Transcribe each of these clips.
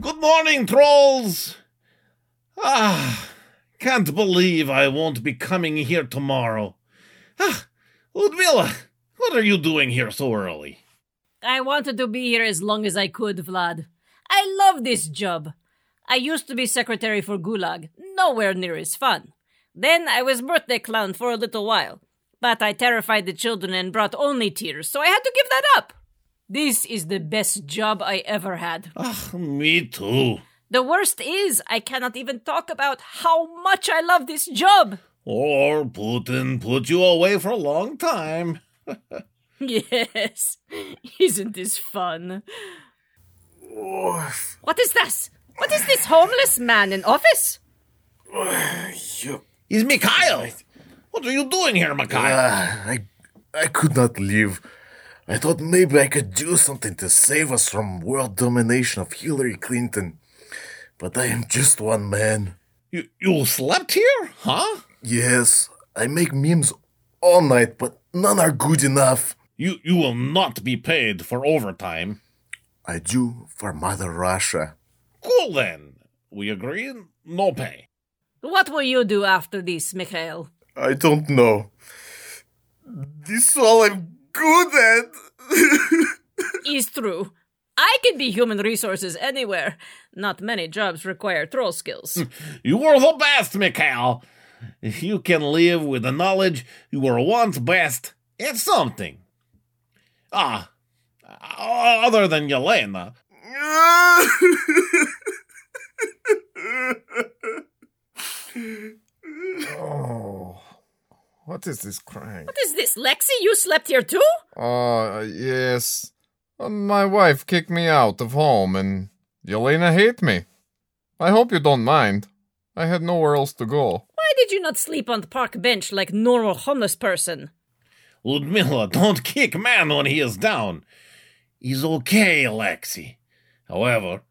Good morning, trolls. Ah, can't believe I won't be coming here tomorrow. Ah, Ludmilla, what are you doing here so early? I wanted to be here as long as I could, Vlad. I love this job. I used to be secretary for Gulag, nowhere near as fun. Then I was birthday clown for a little while, but I terrified the children and brought only tears, so I had to give that up. This is the best job I ever had. Ah, me too. The worst is, I cannot even talk about how much I love this job. Or Putin put you away for a long time. Yes. Isn't this fun? What is this? What is this homeless man in office? You, He's Mikhail. What are you doing here, Mikhail? Ah, I, I could not leave. I thought maybe I could do something to save us from world domination of Hillary Clinton. But I am just one man. You, you slept here, huh? Yes, I make memes all night, but none are good enough. You, you will not be paid for overtime. I do for Mother Russia. Cool then. We agree? No pay. What will you do after this, Mikhail? I don't know. This all I'm good at. Is true. I can be human resources anywhere. Not many jobs require troll skills. You are the best, Mikhail. If you can live with the knowledge you were once best at something. Ah, other than Yelena. Oh, what is this crying? what is this, Lexi? You slept here too? Uh, yes. Uh, my wife kicked me out of home and Yelena hate me. I hope you don't mind. I had nowhere else to go. Why did you not sleep on the park bench like normal homeless person? Ludmilla, don't kick man when he is down. He's okay, Alexei. However,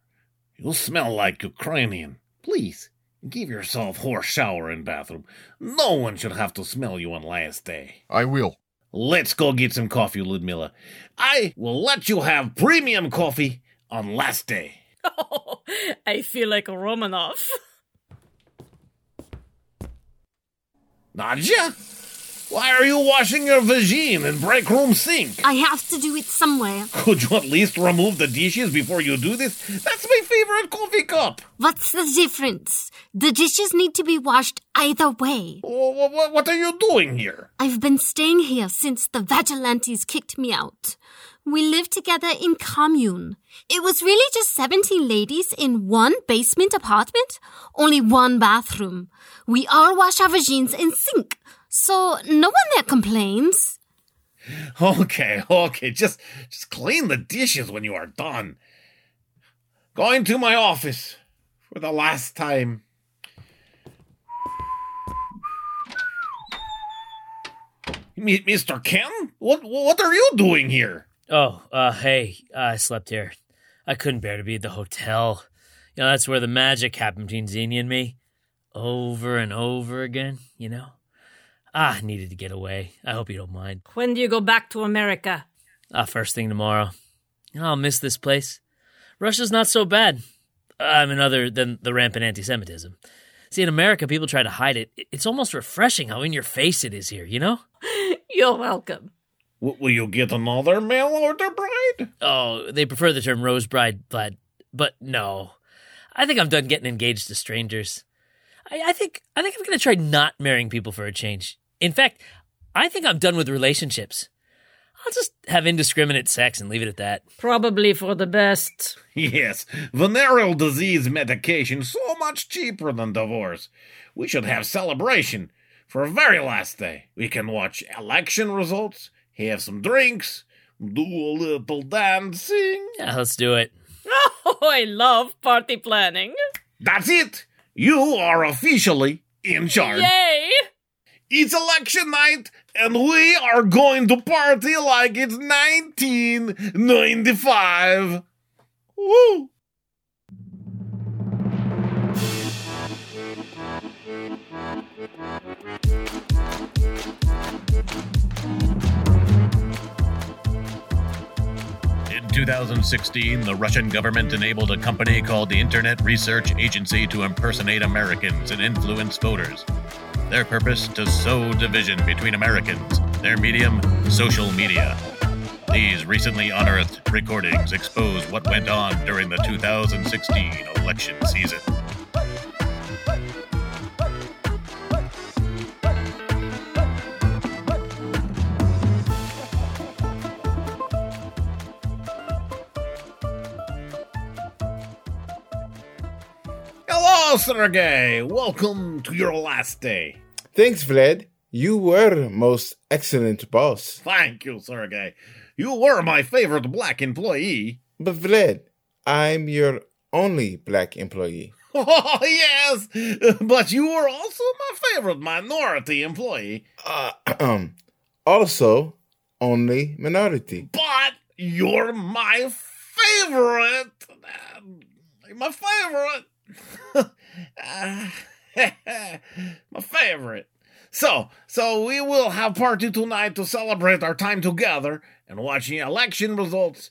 you smell like Ukrainian. Please, give yourself horse shower and bathroom. No one should have to smell you on last day. I will. Let's go get some coffee, Ludmilla. I will let you have premium coffee on last day. Oh, I feel like Romanov. Nadja? Why are you washing your vagine in break room sink? I have to do it somewhere. Could you at least remove the dishes before you do this? That's my favorite coffee cup. What's the difference? The dishes need to be washed either way. What, are you doing here? I've been staying here since the vigilantes kicked me out. We lived together in commune. It was really just 17 ladies in one basement apartment, only one bathroom. We all wash our vagines in sink, so no one there complains. Okay, okay, just just clean the dishes when you are done. Going to my office for the last time. Mi- Mr. Kim, what what are you doing here? Oh, uh, hey, I slept here. I couldn't bear to be at the hotel. You know, that's where the magic happened between Xenia and me. Over and over again, you know? Ah, needed to get away. I hope you don't mind. When do you go back to America? Ah, first thing tomorrow. I'll miss this place. Russia's not so bad. I mean, other than the rampant anti Semitism. See, in America, people try to hide it. It's almost refreshing how in your face it is here, you know? You're welcome. W- will you get another mail order bride? Oh, they prefer the term rose bride, but but no. I think I'm done getting engaged to strangers. I, I think I think I'm gonna try not marrying people for a change. In fact, I think I'm done with relationships. I'll just have indiscriminate sex and leave it at that. Probably for the best. Yes, venereal disease medication so much cheaper than divorce. We should have celebration for a very last day. We can watch election results, have some drinks, do a little dancing. Yeah, let's do it. Oh, I love party planning. That's it. You are officially in charge. Yay! It's election night, and we are going to party like it's 1995. Woo! 2016, the Russian government enabled a company called the Internet Research Agency to impersonate Americans and influence voters. Their purpose to sow division between Americans, their medium, social media. These recently unearthed recordings expose what went on during the 2016 election season. Hello, Sergey! Welcome to your last day. Thanks, Vlad. You were most excellent boss. Thank you, Sergey. You were my favorite black employee. But Vlad, I'm your only black employee. Oh, yes, but you were also my favorite minority employee. Uh, um, also, only minority. But you're my favorite. My favorite. my favorite. So, so we will have party tonight to celebrate our time together and watching election results.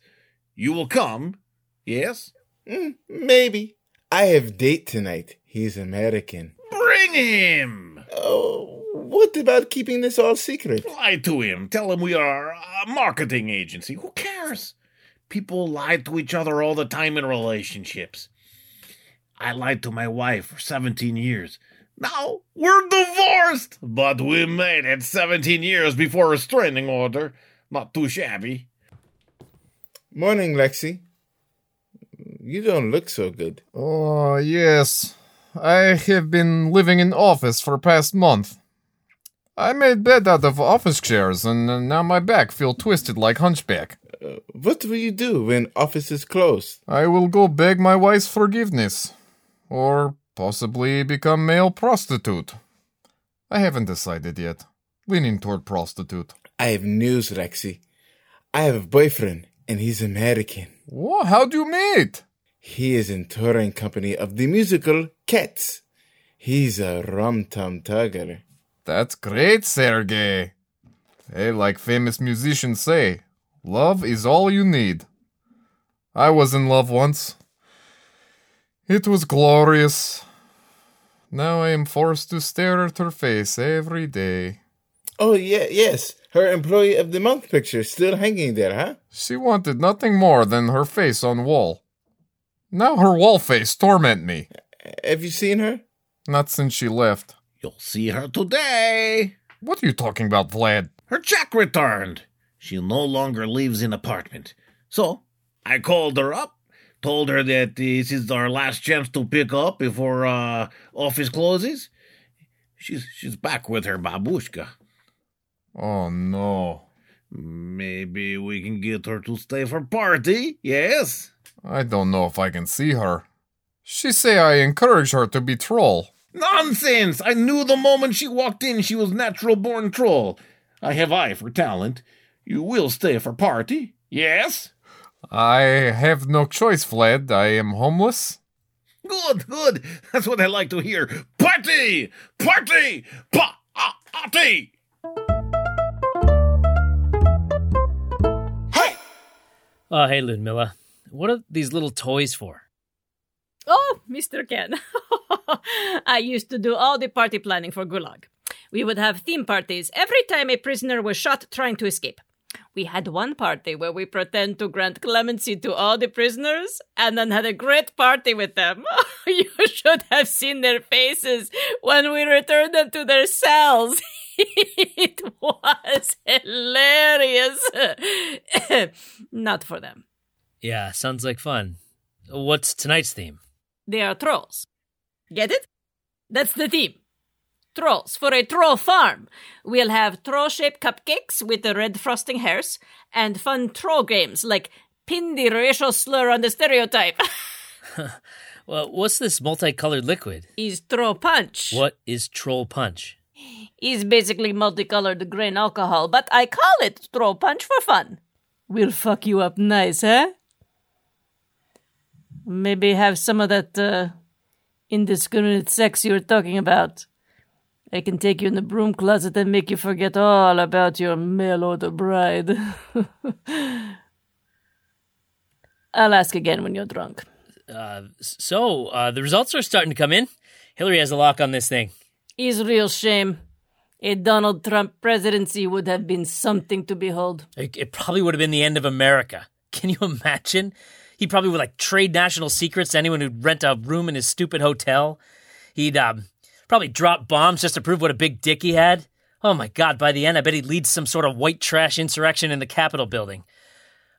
You will come, yes? Mm, maybe. I have date tonight. He's American. Bring him. Oh, what about keeping this all secret? Lie to him. Tell him we are a marketing agency. Who cares? People lie to each other all the time in relationships. I lied to my wife for 17 years. Now we're divorced, but we made it 17 years before restraining order. Not too shabby. Morning, Lexi. You don't look so good. Oh, yes. I have been living in office for past month. I made bed out of office chairs, and now my back feel twisted like hunchback. Uh, what will you do when office is closed? I will go beg my wife's forgiveness, or possibly become male prostitute. I haven't decided yet. Leaning toward prostitute. I have news, Rexy. I have a boyfriend, and he's American. What? How'd you meet? He is in touring company of the musical Cats. He's a rum tum tugger. That's great, Sergey. Hey, like famous musicians say, love is all you need. I was in love once. It was glorious. Now I am forced to stare at her face every day. Oh, yeah, yes. Her employee of the month picture still hanging there, huh? She wanted nothing more than her face on wall. Now her wall face torment me. Have you seen her? Not since she left. You'll see her today. What are you talking about, Vlad? Her check returned. She no longer lives in apartment. So I called her up, told her that this is our last chance to pick up before uh, office closes. She's she's back with her babushka. Oh no. Maybe we can get her to stay for party. Yes. I don't know if I can see her. She say I encourage her to be troll. Nonsense! I knew the moment she walked in she was natural born troll. I have eye for talent. You will stay for party, yes? I have no choice, Vlad. I am homeless. Good, good. That's what I like to hear. Party! Party! Party! Hey! Oh, hey, Ludmilla. What are these little toys for? Oh, Mr. Ken. I used to do all the party planning for Gulag. We would have theme parties every time a prisoner was shot trying to escape. We had one party where we pretend to grant clemency to all the prisoners and then had a great party with them. you should have seen their faces when we returned them to their cells. it was hilarious. Not for them. Yeah, sounds like fun. What's tonight's theme? They are trolls. Get it? That's the theme. Trolls for a troll farm. We'll have troll shaped cupcakes with the red frosting hairs and fun troll games like pin the racial slur on the stereotype. Well, what's this multicolored liquid? is troll punch. What is troll punch? Is basically multicolored grain alcohol, but I call it troll punch for fun. We'll fuck you up nice, huh? Maybe have some of that uh, indiscriminate sex you were talking about. I can take you in the broom closet and make you forget all about your mail order bride. I'll ask again when you're drunk. Uh, so, uh, the results are starting to come in. Hillary has a lock on this thing. It's real shame. A Donald Trump presidency would have been something to behold. It, it probably would have been the end of America. Can you imagine? He probably would like trade national secrets to anyone who'd rent a room in his stupid hotel. He'd um, probably dropped bombs just to prove what a big dick he had. Oh my god, by the end, I bet he'd lead some sort of white trash insurrection in the Capitol building.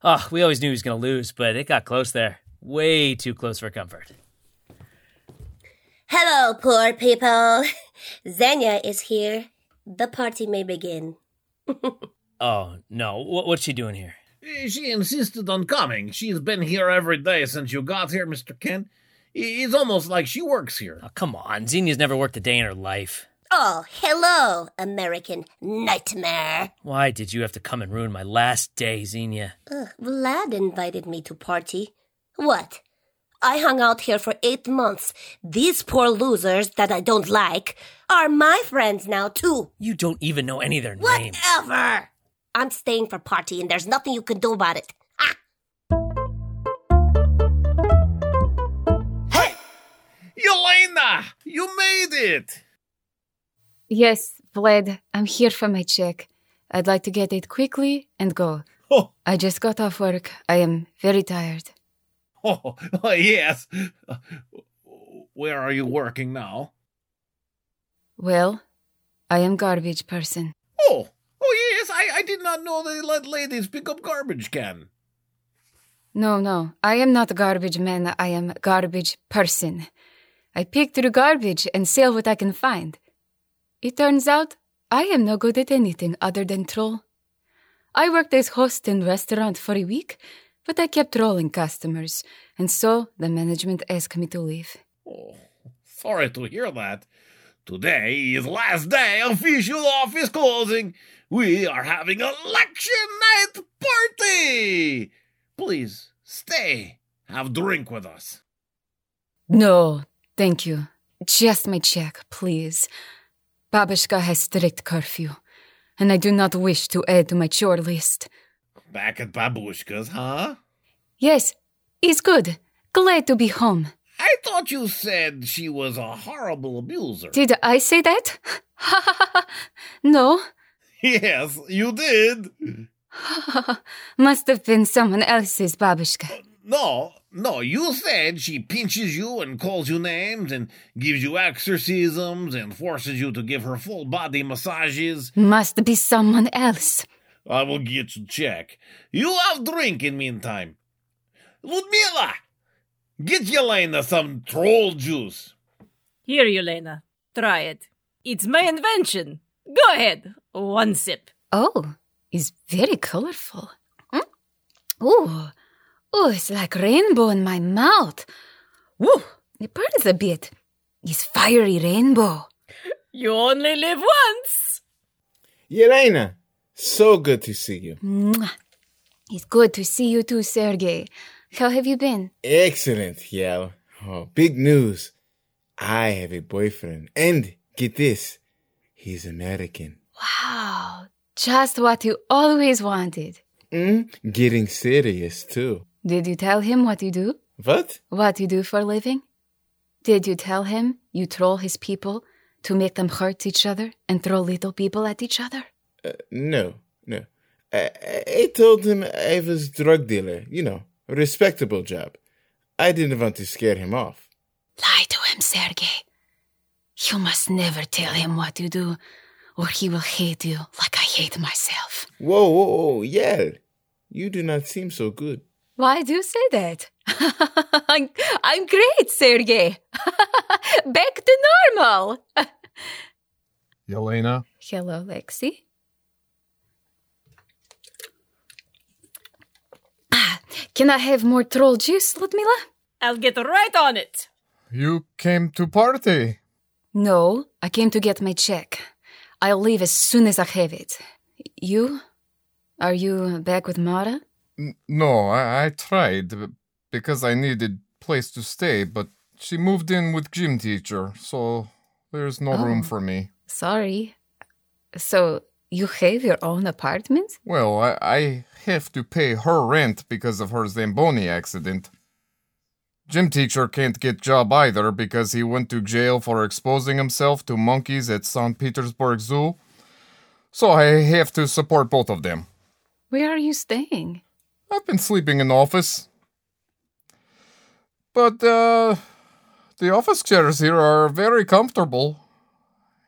Oh, we always knew he was going to lose, but it got close there. Way too close for comfort. Hello, poor people. Xenia is here. The party may begin. Oh, no. What, what's she doing here? Eh, She insisted on coming. She's been here every day since you got here, Mr. Kent. I- It's almost like she works here. Oh, come on. Xenia's never worked a day in her life. Oh, hello, American nightmare. Why did you have to come and ruin my last day, Xenia? Ugh, Vlad invited me to party. What? I hung out here for eight months. These poor losers that I don't like are my friends now, too. You don't even know any of their names. Whatever. I'm staying for party, and there's nothing you can do about it. Yelena! You made it! Yes, Vlad, I'm here for my check. I'd like to get it quickly and go. Oh, I just got off work. I am very tired. oh, yes. Where are you working now? Well, I am garbage person. Oh, oh yes, I, I did not know they let ladies pick up garbage can. No, no, I am not garbage man. I am garbage person. I pick through garbage and sell what I can find. It turns out I am no good at anything other than troll. I worked as host in restaurant for a week, but I kept trolling customers, and so the management asked me to leave. Oh, sorry to hear that. Today is last day official office closing. We are having election night party. Please stay. Have drink with us. No, thank you. Just my check, please. Babushka has strict curfew, and I do not wish to add to my chore list. Back at Babushka's, huh? Yes, it's good. Glad to be home. I thought you said she was a horrible abuser. Did I say that? no. Yes, you did. Must have been someone else's babushka. No, no, you said she pinches you and calls you names and gives you exorcisms and forces you to give her full body massages. Must be someone else. I will get you check. You have drink in meantime. Ludmila, get Yelena some troll juice. Here, Yelena. Try it. It's my invention. Go ahead. One sip. Oh, it's very colorful. Mm. Ooh, ooh, it's like rainbow in my mouth. Ooh, it burns a bit. It's fiery rainbow. You only live once. Yelena, so good to see you. Mwah. It's good to see you too, Sergey. How have you been? Excellent, Yel. Oh, big news. I have a boyfriend. And get this, he's American. Wow, just what you always wanted. Mm, getting serious, too. Did you tell him what you do? What? What you do for a living? Did you tell him you troll his people to make them hurt each other and throw little people at each other? Uh, no, no. I, I- told him I was drug dealer, you know, a respectable job. I didn't want to scare him off. Lie to him, Sergey. You must never tell him what you do, or he will hate you like I hate myself. Whoa, whoa, whoa, Yel. You do not seem so good. Why do you say that? I'm, I'm great, Sergey. Back to normal. Yelena, Hello, Lexi. Ah, can I have more troll juice, Ludmila? I'll get right on it. you came to party. No, I came to get my check. I'll leave as soon as I have it. You? Are you back with Mara? No, I, I tried because I needed place to stay, but she moved in with gym teacher, so there's no room Oh. for me. Sorry. So, You have your own apartment? Well, I, I have to pay her rent because of her Zamboni accident. Gym teacher can't get job either because he went to jail for exposing himself to monkeys at St. Petersburg Zoo. So I have to support both of them. Where are you staying? I've been sleeping in the office. But uh the office chairs here are very comfortable.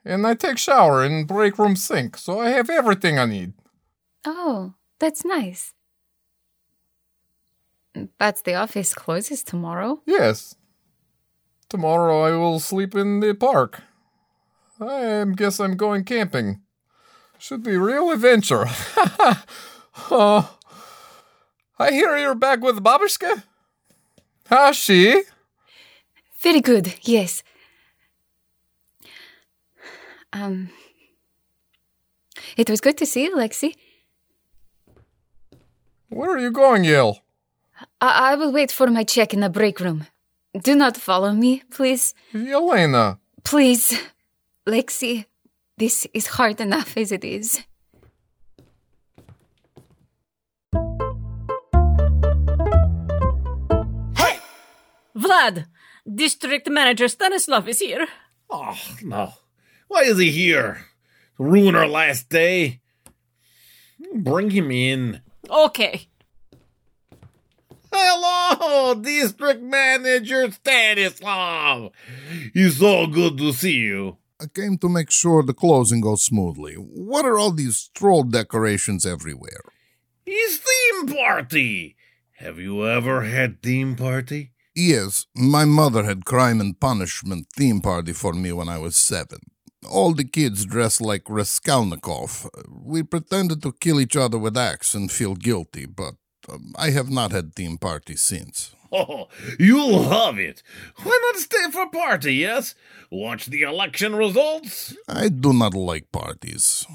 And I take shower in break room sink, so I have everything I need. Oh, that's nice. But the office closes tomorrow. Yes. Tomorrow I will sleep in the park. I guess I'm going camping. Should be real adventure. oh. I hear you're back with Babushka. How's she? Very good, yes. Um, it was good to see you, Lexi. Where are you going, Yale? I, I will wait for my check in the break room. Do not follow me, please. Yelena. Please. Lexi, this is hard enough as it is. Vlad, District Manager Stanislav is here. Oh, no. Why is he here? To ruin our last day? Bring him in. Okay. Hello, District Manager Stanislav. It's so good to see you. I came to make sure the closing goes smoothly. What are all these troll decorations everywhere? It's theme party. Have you ever had theme party? Yes, my mother had crime and punishment theme party for me when I was seven. All the kids dressed like Raskolnikov. We pretended to kill each other with axe and feel guilty, but um, I have not had theme party since. Oh, you'll love it. Why not stay for party, yes? Watch the election results. I do not like parties.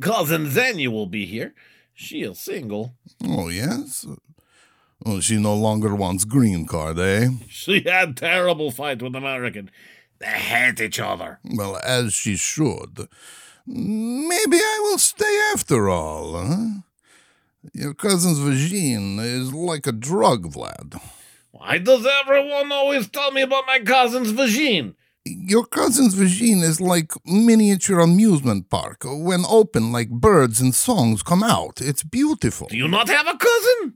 Cousin Xenia will be here. She is single. Oh, yes? Oh, she no longer wants green card, eh? She had terrible fight with American. They hate each other. Well, as she should. Maybe I will stay after all, huh? Your cousin's vagine is like a drug, Vlad. Why does everyone always tell me about my cousin's vagine? Your cousin's vagine is like miniature amusement park. When open, like birds and songs come out. It's beautiful. Do you not have a cousin?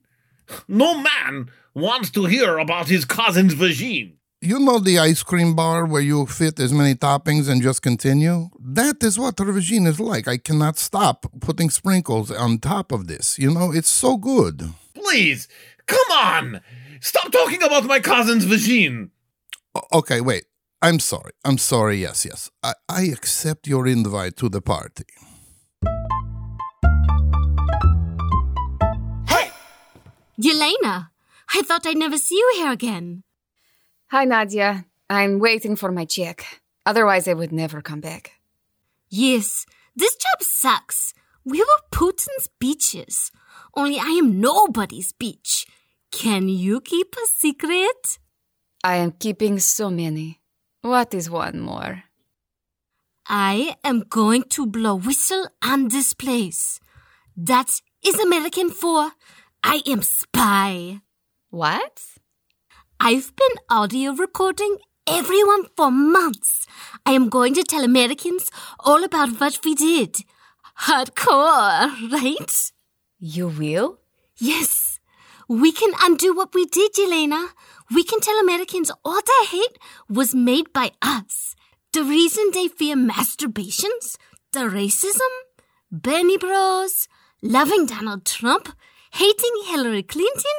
No man wants to hear about his cousin's vagine. You know the ice cream bar where you fit as many toppings and just continue? That is what her vagine is like. I cannot stop putting sprinkles on top of this. You know, it's so good. Please, come on. Stop talking about my cousin's vagine. Okay, wait. I'm sorry. I'm sorry. Yes, yes. I, I accept your invite to the party. Yelena, I thought I'd never see you here again. Hi, Nadia. I'm waiting for my check. Otherwise, I would never come back. Yes, this job sucks. We were Putin's beaches. Only I am nobody's beach. Can you keep a secret? I am keeping so many. What is one more? I am going to blow whistle on this place. That is American for I am spy. What? I've been audio recording everyone for months. I am going to tell Americans all about what we did. Hardcore, right? You will? Yes. We can undo what we did, Yelena. We can tell Americans all their hate was made by us. The reason they fear masturbations, the racism, Bernie Bros, loving Donald Trump, hating Hillary Clinton,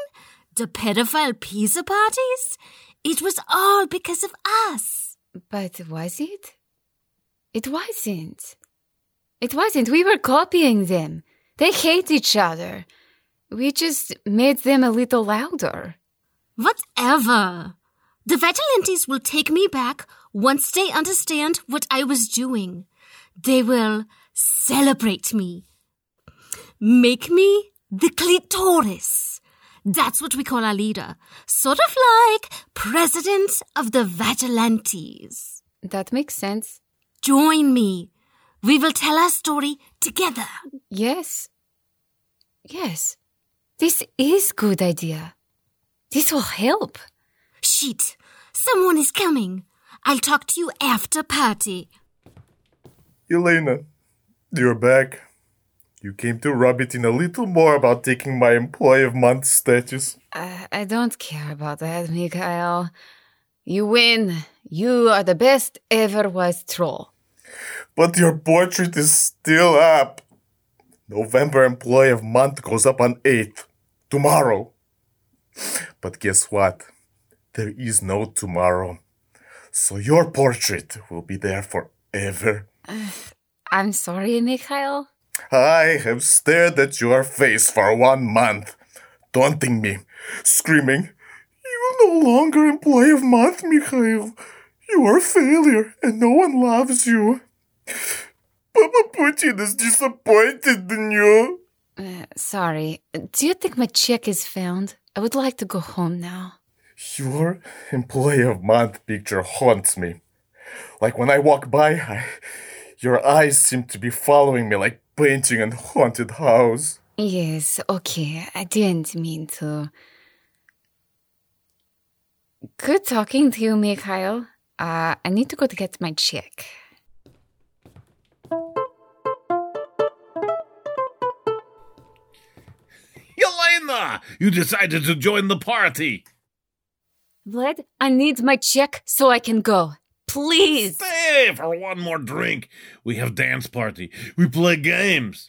the pedophile pizza parties, it was all because of us. But was it? It wasn't. It wasn't. We were copying them. They hate each other. We just made them a little louder. Whatever. The vigilantes will take me back once they understand what I was doing. They will celebrate me. Make me the clitoris. That's what we call our leader. Sort of like president of the vigilantes. That makes sense. Join me. We will tell our story together. Yes. Yes. This is good idea. This will help. Shit, someone is coming. I'll talk to you after party. Elena, you're back. You came to rub it in a little more about taking my Employee of Month status. I, I don't care about that, Mikhail. You win. You are the best ever was troll. But your portrait is still up. November Employee of Month goes up on 8th. Tomorrow. But guess what? There is no tomorrow. So your portrait will be there forever. I'm sorry, Mikhail. I have stared at your face for one month, taunting me, screaming, You are no longer employee of month, Mikhail. You are a failure and no one loves you. Papa Putin is disappointed in you. Uh, sorry. Do you think my check is found? I would like to go home now. Your employee of month picture haunts me. Like when I walk by, I, your eyes seem to be following me like painting in a haunted house. Yes, okay. I didn't mean to. Good talking to you, Mikhail. Uh, I need to go to get my check. Yelena, you decided to join the party. Vlad, I need my check so I can go. Please. Stay for one more drink. We have dance party. We play games.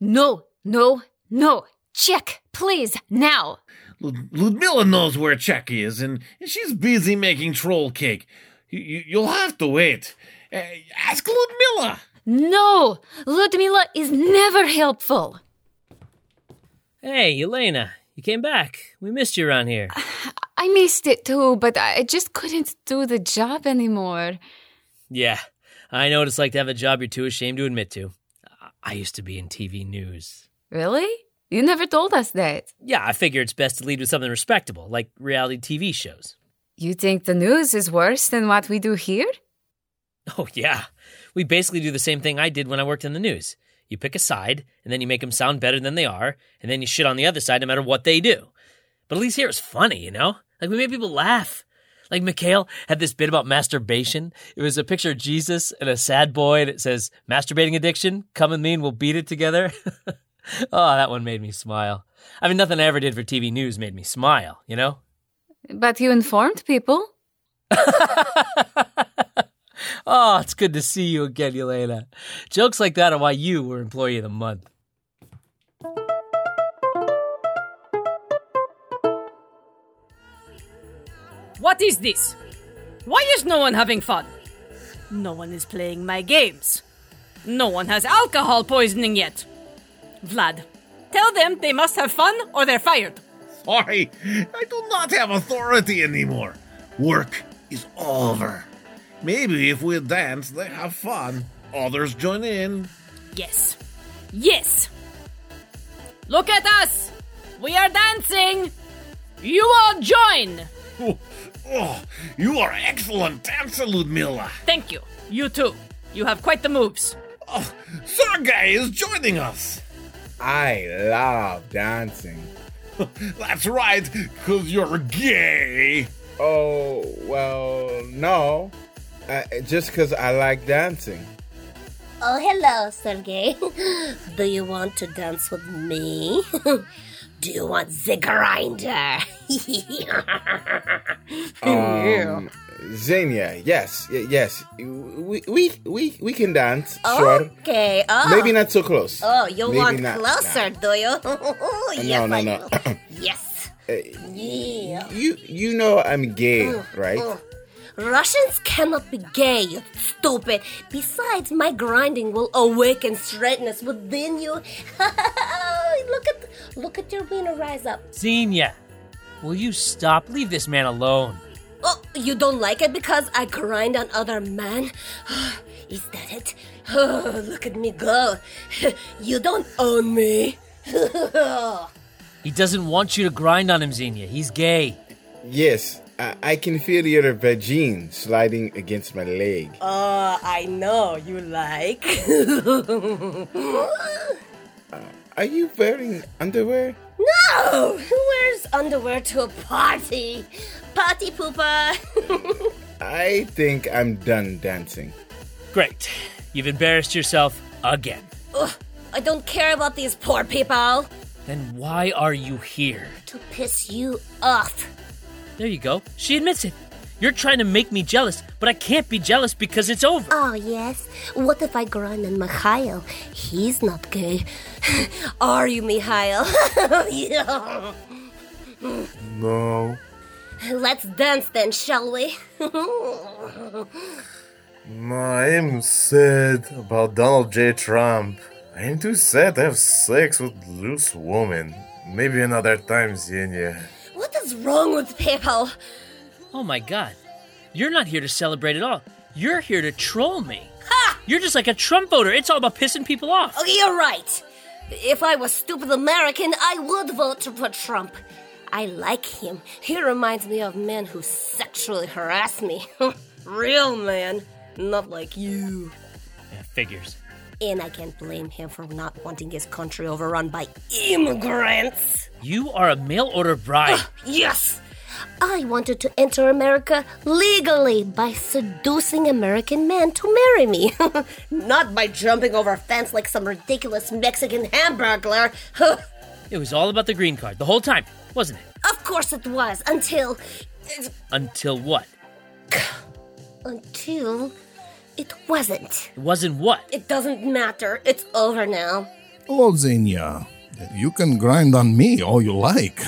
No, no, no. Check, please, now. Lud- Ludmilla knows where check is, and, and she's busy making troll cake. You, you, you'll have to wait. Uh, ask Ludmilla. No, Ludmila is never helpful. Hey, Elena, you came back. We missed you around here. I missed it too, but I just couldn't do the job anymore. Yeah, I know what it's like to have a job you're too ashamed to admit to. I used to be in TV news. Really? You never told us that. Yeah, I figure it's best to lead with something respectable, like reality TV shows. You think the news is worse than what we do here? Oh, yeah. We basically do the same thing I did when I worked in the news. You pick a side, and then you make them sound better than they are, and then you shit on the other side no matter what they do. But at least here it's funny, you know? Like we made people laugh. Like Mikhail had this bit about masturbation. It was a picture of Jesus and a sad boy, and it says, Masturbating addiction, come with me and we'll beat it together. oh, that one made me smile. I mean, nothing I ever did for TV news made me smile, you know? But you informed people. oh, it's good to see you again, Elena. Jokes like that are why you were Employee of the Month. What is this? Why is no one having fun? No one is playing my games. No one has alcohol poisoning yet. Vlad, tell them they must have fun or they're fired. Sorry, I do not have authority anymore. Work is over. Maybe if we dance, they have fun. Others join in. Yes. Yes. Look at us. We are dancing. You all join. Oh, you are excellent dancer, Ludmilla. Thank you. You too. You have quite the moves. Oh, Sergey is joining us. I love dancing. That's right, because you're gay. Oh, well, no. Uh, just because I like dancing. Oh, hello, Sergey. Do you want to dance with me? Do you want the grinder? Um, Xenia, yes, yes. We, we, we, we can dance, sure. Okay. Oh. Maybe not so close. Oh, you Maybe want not- closer, do you? yes, no, no, no. yes. Uh, yeah. You, you know I'm gay, mm, right? Oh. Russians cannot be gay, you stupid. Besides, my grinding will awaken straightness within you. look at look at your wiener rise up. Xenia, will you stop? Leave this man alone. Oh, you don't like it because I grind on other men? Is that it? Oh, look at me go. You don't own me. He doesn't want you to grind on him, Xenia. He's gay. Yes, I, I can feel your vagine sliding against my leg. Uh, I know you like. Are you wearing underwear? no! Who wears underwear to a party? Party pooper! I think I'm done dancing. Great. You've embarrassed yourself again. Ugh, I don't care about these poor people. Then why are you here? To piss you off. There you go. She admits it. You're trying to make me jealous, but I can't be jealous because it's over. Oh, yes? What if I grind on Mikhail? He's not gay. Are you, Mikhail? yeah. No. Let's dance then, shall we? No, I am sad about Donald J. Trump. I am too sad to have sex with loose woman. Maybe another time, Xenia. What is wrong with people? Oh my god. You're not here to celebrate at all. You're here to troll me. You're just like a Trump voter. It's all about pissing people off. Okay, you're right. If I was stupid American, I would vote for Trump. I like him. He reminds me of men who sexually harass me. Real man, not like you. Yeah, figures. And I can't blame him for not wanting his country overrun by immigrants. You are a mail order bride. Ah, yes! I wanted to enter America legally by seducing American men to marry me. Not by jumping over a fence like some ridiculous Mexican hamburglar. it was all about the green card the whole time, wasn't it? of course it was, until. Until what? Until. It wasn't. It wasn't what? It doesn't matter. It's over now. Hello, Xenia. You can grind on me all you like.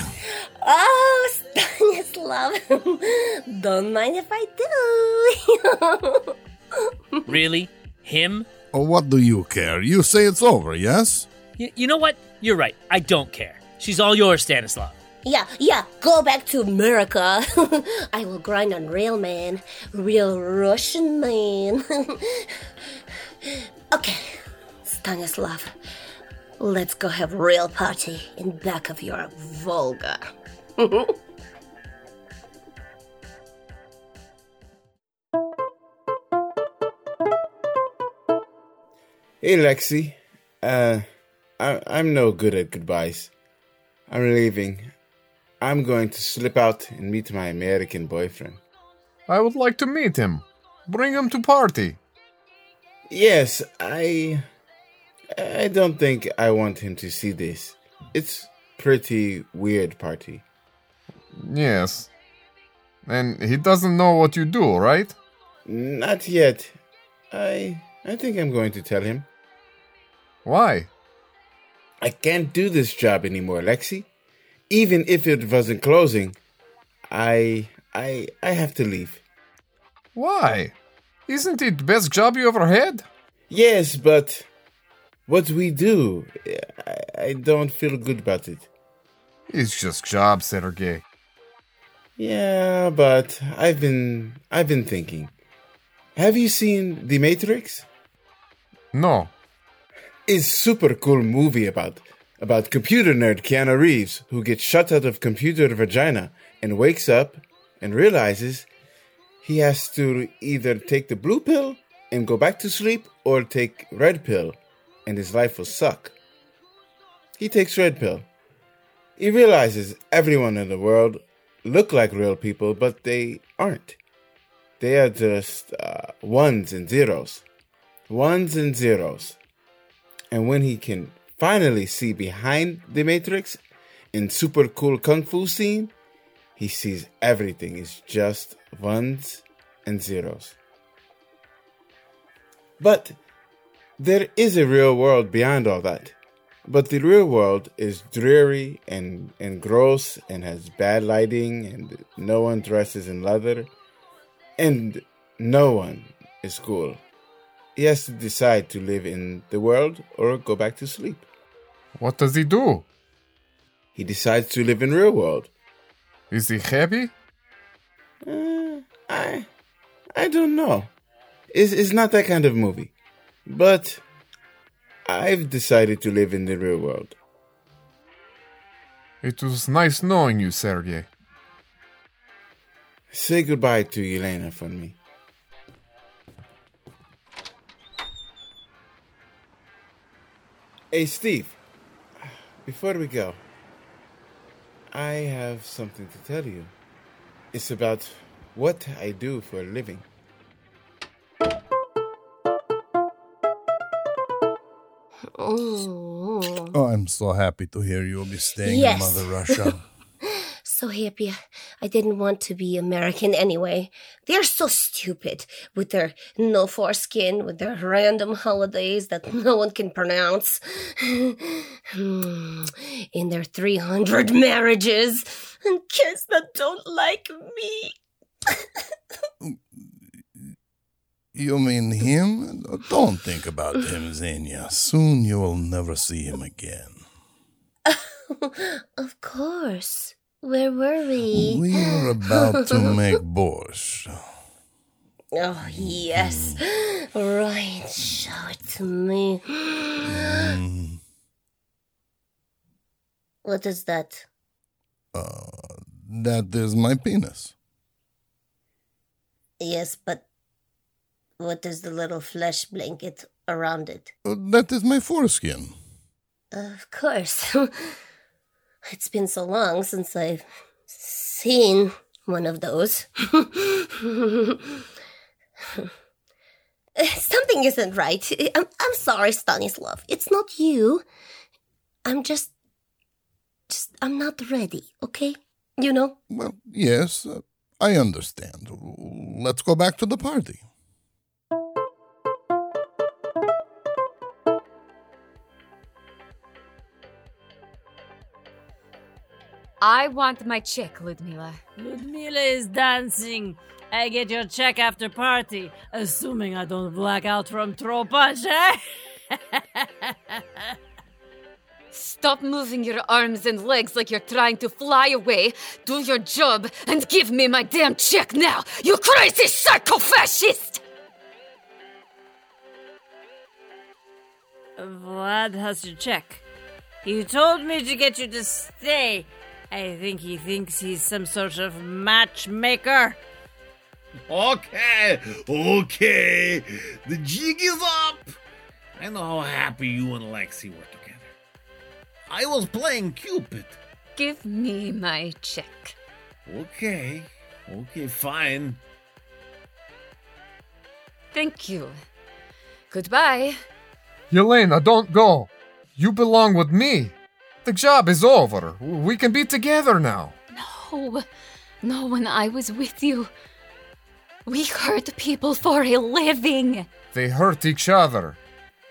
Oh, Stanislav. Don't mind if I do. Really? Him? Oh, what do you care? You say it's over, yes? Y- you know what? You're right. I don't care. She's all yours, Stanislav. Yeah, yeah, go back to America. I will grind on real man, real Russian man. okay, Stanislav, let's go have real party in back of your Volga. Hey, Lexi. Uh, I, I'm no good at goodbyes. I'm leaving. I'm going to slip out and meet my American boyfriend. I would like to meet him. Bring him to party. Yes, I. I don't think I want him to see this. It's pretty weird party. Yes. And he doesn't know what you do, right? Not yet. I I think I'm going to tell him. Why? I can't do this job anymore, Lexi. Even if it wasn't closing, I I I have to leave. Why? Isn't it the best job you ever had? Yes, but what we do, I, I don't feel good about it. It's just job, Sergey. Yeah, but I've been I've been thinking. Have you seen The Matrix? No. It's super cool movie about about computer nerd Keanu Reeves who gets shut out of computer vagina and wakes up and realizes he has to either take the blue pill and go back to sleep or take red pill and his life will suck. He takes red pill. He realizes everyone in the world look like real people but they aren't. They are just uh, ones and zeros. Ones and zeros. And when he can finally see behind the Matrix in super cool kung fu scene, he sees everything is just ones and zeros. But there is a real world beyond all that. But the real world is dreary and, and gross and has bad lighting and no one dresses in leather and no one is cool. He has to decide to live in the world or go back to sleep. What does he do? He decides to live in real world. Is he happy? Uh, I I don't know. It's, it's not that kind of movie. But I've decided to live in the real world. It was nice knowing you, Sergey. Say goodbye to Elena for me. Hey, Steve. Before we go, I have something to tell you. It's about what I do for a living. Oh, Oh, I'm so happy to hear you'll be staying Yes. in Mother Russia. so happy. I didn't want to be American anyway. They're so stupid with their no foreskin, with their random holidays that no one can pronounce. in their 300 marriages, and kids that don't like me. you mean him? Don't think about him, Xenia. Soon you will never see him again. of course. Where were we? We were about to make borscht. Oh, yes. Right, show it to me. Mm, What is that? uh, that is my penis. Yes, but what is the little flesh blanket around it? Uh, that is my foreskin. Of course. it's been so long since I've seen one of those. Something isn't right. I'm, I'm sorry, Stanislav. It's not you. I'm just. Just. I'm not ready, okay? You know? Well, yes, uh, I understand. Let's go back to the party. I want my check, Ludmila. Ludmila is dancing. I get your check after party, assuming I don't black out from throw punch, eh? Stop moving your arms and legs like you're trying to fly away. Do your job and give me my damn check now, you crazy psycho fascist! Vlad has your check. He told me to get you to stay. I think he thinks he's some sort of matchmaker. Okay, okay. The jig is up. I know how happy you and Lexi were together. I was playing Cupid. Give me my check. Okay, okay, fine. Thank you. Goodbye. Yelena, don't go. You belong with me. The job is over. We can be together now. No, no, when I was with you, we hurt people for a living. They hurt each other.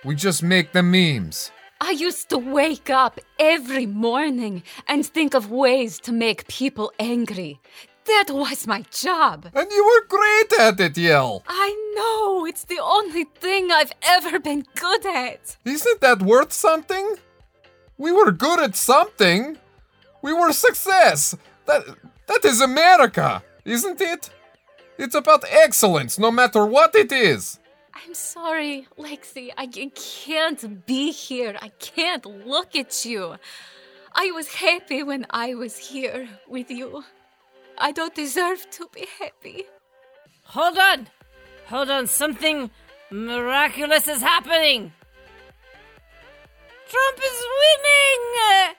We just make them memes. I used to wake up every morning and think of ways to make people angry. That was my job. And you were great at it, Yell. I know, it's the only thing I've ever been good at. Isn't that worth something? We were good at something. We were success. That that is America, isn't it? It's about excellence, no matter what it is. I'm sorry, Lexi. I I can't be here. I can't look at you. I was happy when I was here with you. I don't deserve to be happy. Hold on! Hold on, something miraculous is happening! Trump is winning!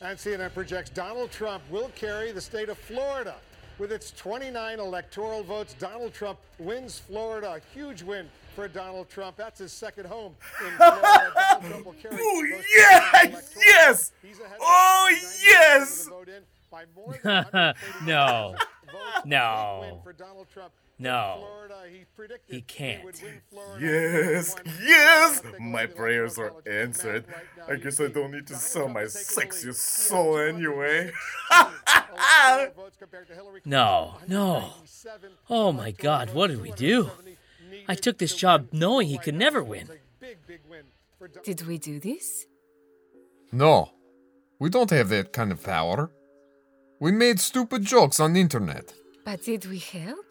And CNN projects Donald Trump will carry the state of Florida. With its 29 electoral votes, Donald Trump wins Florida. A huge win for Donald Trump. That's his second home in Florida. Donald Trump will carry Ooh, most yeah, electoral yes! He's ahead of Oh, yes! of the vote in by more than 130 No. No. Big win for Donald Trump in No. Florida. He He can't. would. Yes, yes! My prayers are answered. map right now. I guess I don't need to sell my is taking the sexiest soul anyway. Electoral votes compared to Hillary No, no. Oh my God, what did we do? I took this job knowing he could never win. Big, big win for Donald Did we do this? No, we don't have that kind of power. We made stupid jokes on the internet. But did we help?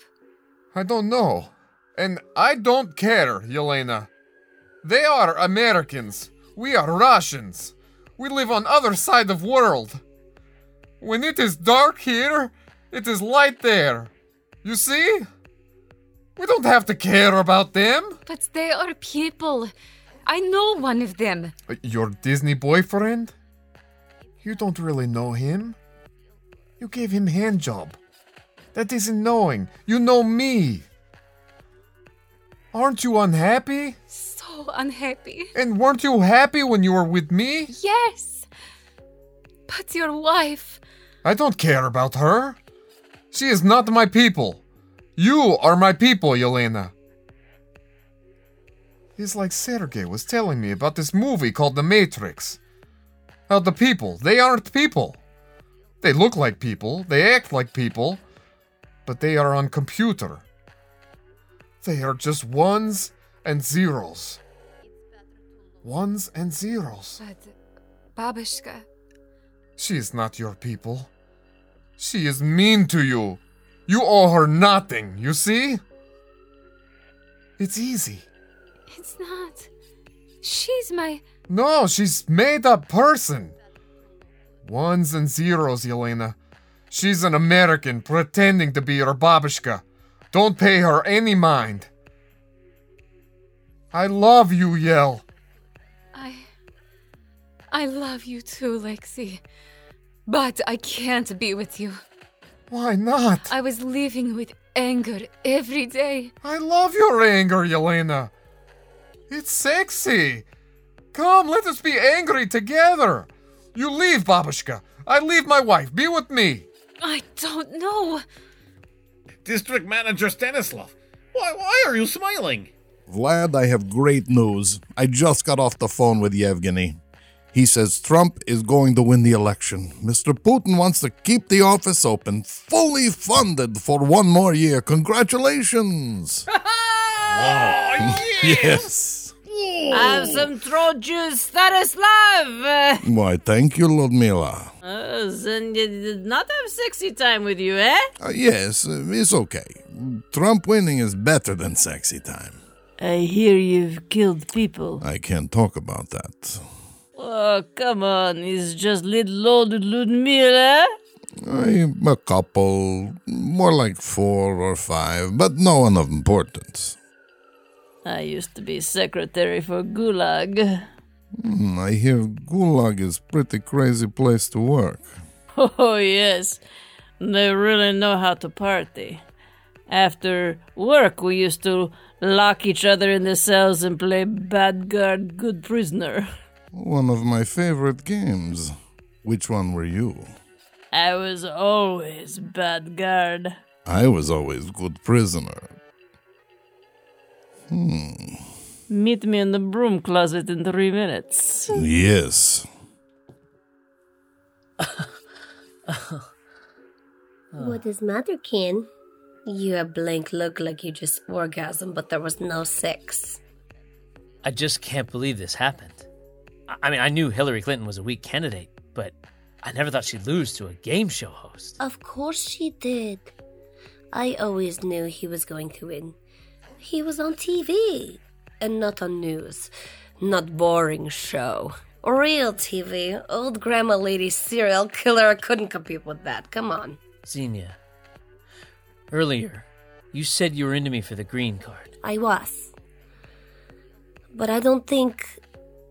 I don't know. And I don't care, Yelena. They are Americans. We are Russians. We live on other side of world. When it is dark here, it is light there. You see? We don't have to care about them. But they are people. I know one of them. Uh, Your Disney boyfriend? You don't really know him. You gave him hand job. That isn't knowing. You know me. Aren't you unhappy? So unhappy. And weren't you happy when you were with me? Yes. But your wife. I don't care about her. She is not my people. You are my people, Yelena. It's like Sergey was telling me about this movie called The Matrix. How the people, they aren't people. They look like people, they act like people, but they are on computer. They are just ones and zeros. Ones and zeros. But Babushka. She is not your people. She is mean to you. You owe her nothing, you see? It's easy. It's not. She's my. No, she's made up person. Ones and zeros, Yelena. She's an American pretending to be your babushka. Don't pay her any mind. I love you, Yel. I. I love you too, Lexi. But I can't be with you. Why not? I was living with anger every day. I love your anger, Yelena. It's sexy. Come, let us be angry together. You leave, babushka. I leave my wife. Be with me. I don't know. District Manager Stanislav, why, why are you smiling? Vlad, I have great news. I just got off the phone with Yevgeny. He says Trump is going to win the election. Mr. Putin wants to keep the office open, fully funded for one more year. Congratulations! Oh, yes. I have some throat juice, Stanislav! Why, thank you, Ludmila. Uh, then you did not have sexy time with you, eh? Uh, yes, uh, it's okay. Trump winning is better than sexy time. I hear you've killed people. I can't talk about that. Oh, come on. It's just little old Ludmila. I, a couple, more like four or five, but no one of importance. I used to be secretary for Gulag. Hmm, I hear Gulag is pretty crazy place to work. Oh, yes. They really know how to party. After work, we used to lock each other in the cells and play bad guard, good prisoner. One of my favorite games. Which one were you? I was always bad guard. I was always good prisoner. Hmm. Meet me in the broom closet in three minutes. Yes. What is matter, Ken? You have blank look like you just orgasmed, but there was no sex. I just can't believe this happened. I- I mean, I knew Hillary Clinton was a weak candidate, but I never thought she'd lose to a game show host. Of course she did. I always knew he was going to win. He was on TV and not on news. Not boring show. Real TV. Old grandma lady serial killer couldn't compete with that. Come on. Xenia, earlier, you said you were into me for the green card. I was. But I don't think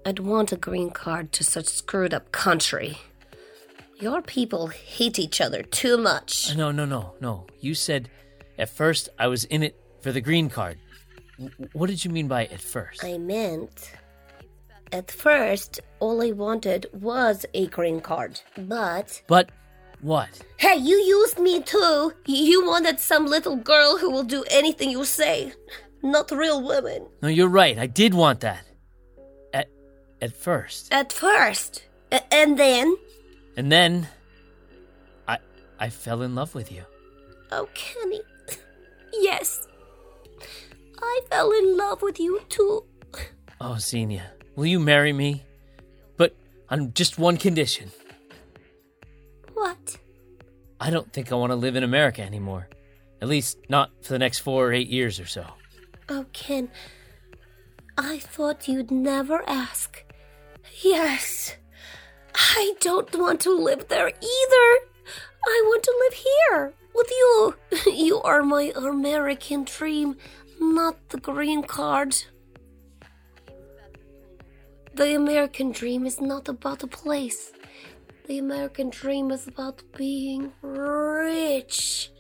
I'd want a green card to such screwed up country. Your people hate each other too much. No, no, no, no. You said at first I was in it for the green card. What did you mean by at first? I meant. At first, all I wanted was a green card. But. But what? Hey, you used me too! You wanted some little girl who will do anything you say. Not real women. No, you're right. I did want that. At at first. At first. A- and then. And then I I fell in love with you. Oh, Kenny. Yes. I fell in love with you too. Oh, Xenia, will you marry me? But on just one condition. What? I don't think I want to live in America anymore. At least not for the next four or eight years or so. Oh, Ken. I thought you'd never ask. Yes. I don't want to live there either. I want to live here. With you, you are my American dream, not the green card. The American dream is not about a place. The American dream is about being rich.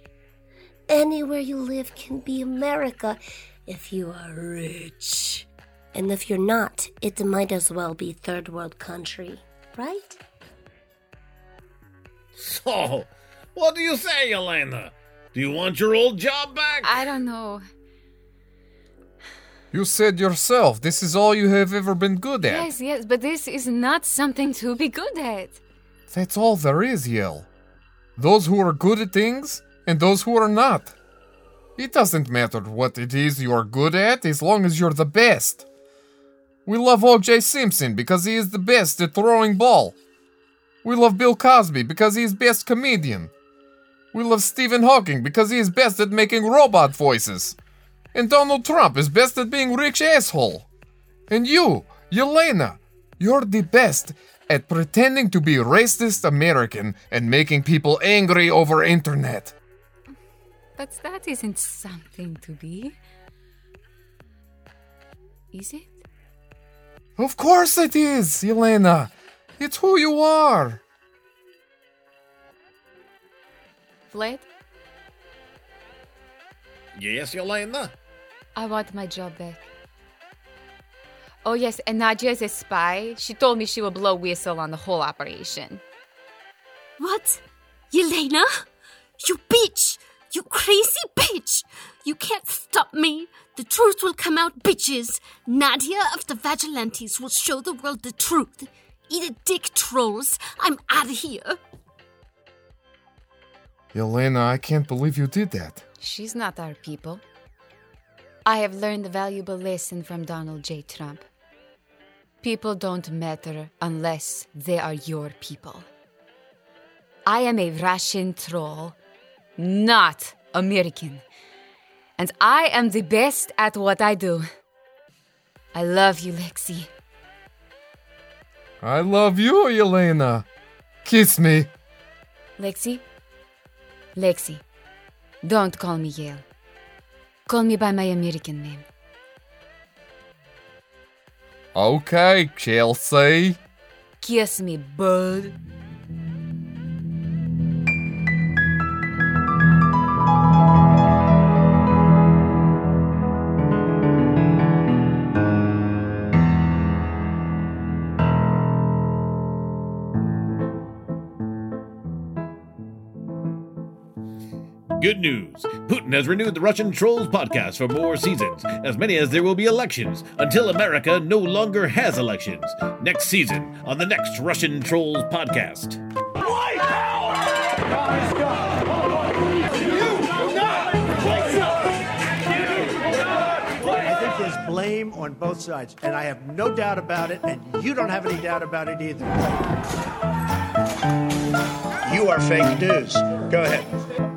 Anywhere you live can be America if you are rich. And if you're not, it might as well be third world country, right? So, what do you say, Elena? Do you want your old job back? I don't know. You said yourself this is all you have ever been good at. Yes, yes, but this is not something to be good at. That's all there is, Yell. Those who are good at things and those who are not. It doesn't matter what it is you are good at as long as you're the best. We love O.J. Simpson because he is the best at throwing ball. We love Bill Cosby because he is best comedian. We love Stephen Hawking because he is best at making robot voices. And Donald Trump is best at being rich asshole. And you, Yelena, you're the best at pretending to be racist American and making people angry over internet. But that isn't something to be. Is it? Of course it is, Yelena. It's who you are. Vlad, Yes, Elena? I want my job back. Oh, yes, and Nadia is a spy. She told me she will blow whistle on the whole operation. What? Yelena? You bitch! You crazy bitch! You can't stop me! The truth will come out, bitches! Nadia of the Vigilantes will show the world the truth. Eat a dick, trolls! I'm out of here! Yelena, I can't believe you did that. She's not our people. I have learned a valuable lesson from Donald J. Trump. People don't matter unless they are your people. I am a Russian troll, not American. And I am the best at what I do. I love you, Lexi. I love you, Yelena. Kiss me. Lexi? Lexi, don't call me Yale. Call me by my American name. Okay, Chelsea. Kiss me, bud. Good news. Putin has renewed the Russian Trolls podcast for more seasons, as many as there will be elections, until America no longer has elections. Next season on the next Russian Trolls podcast. I think there's blame on both sides, and I have no doubt about it, and you don't have any doubt about it either. You are fake news. Go ahead.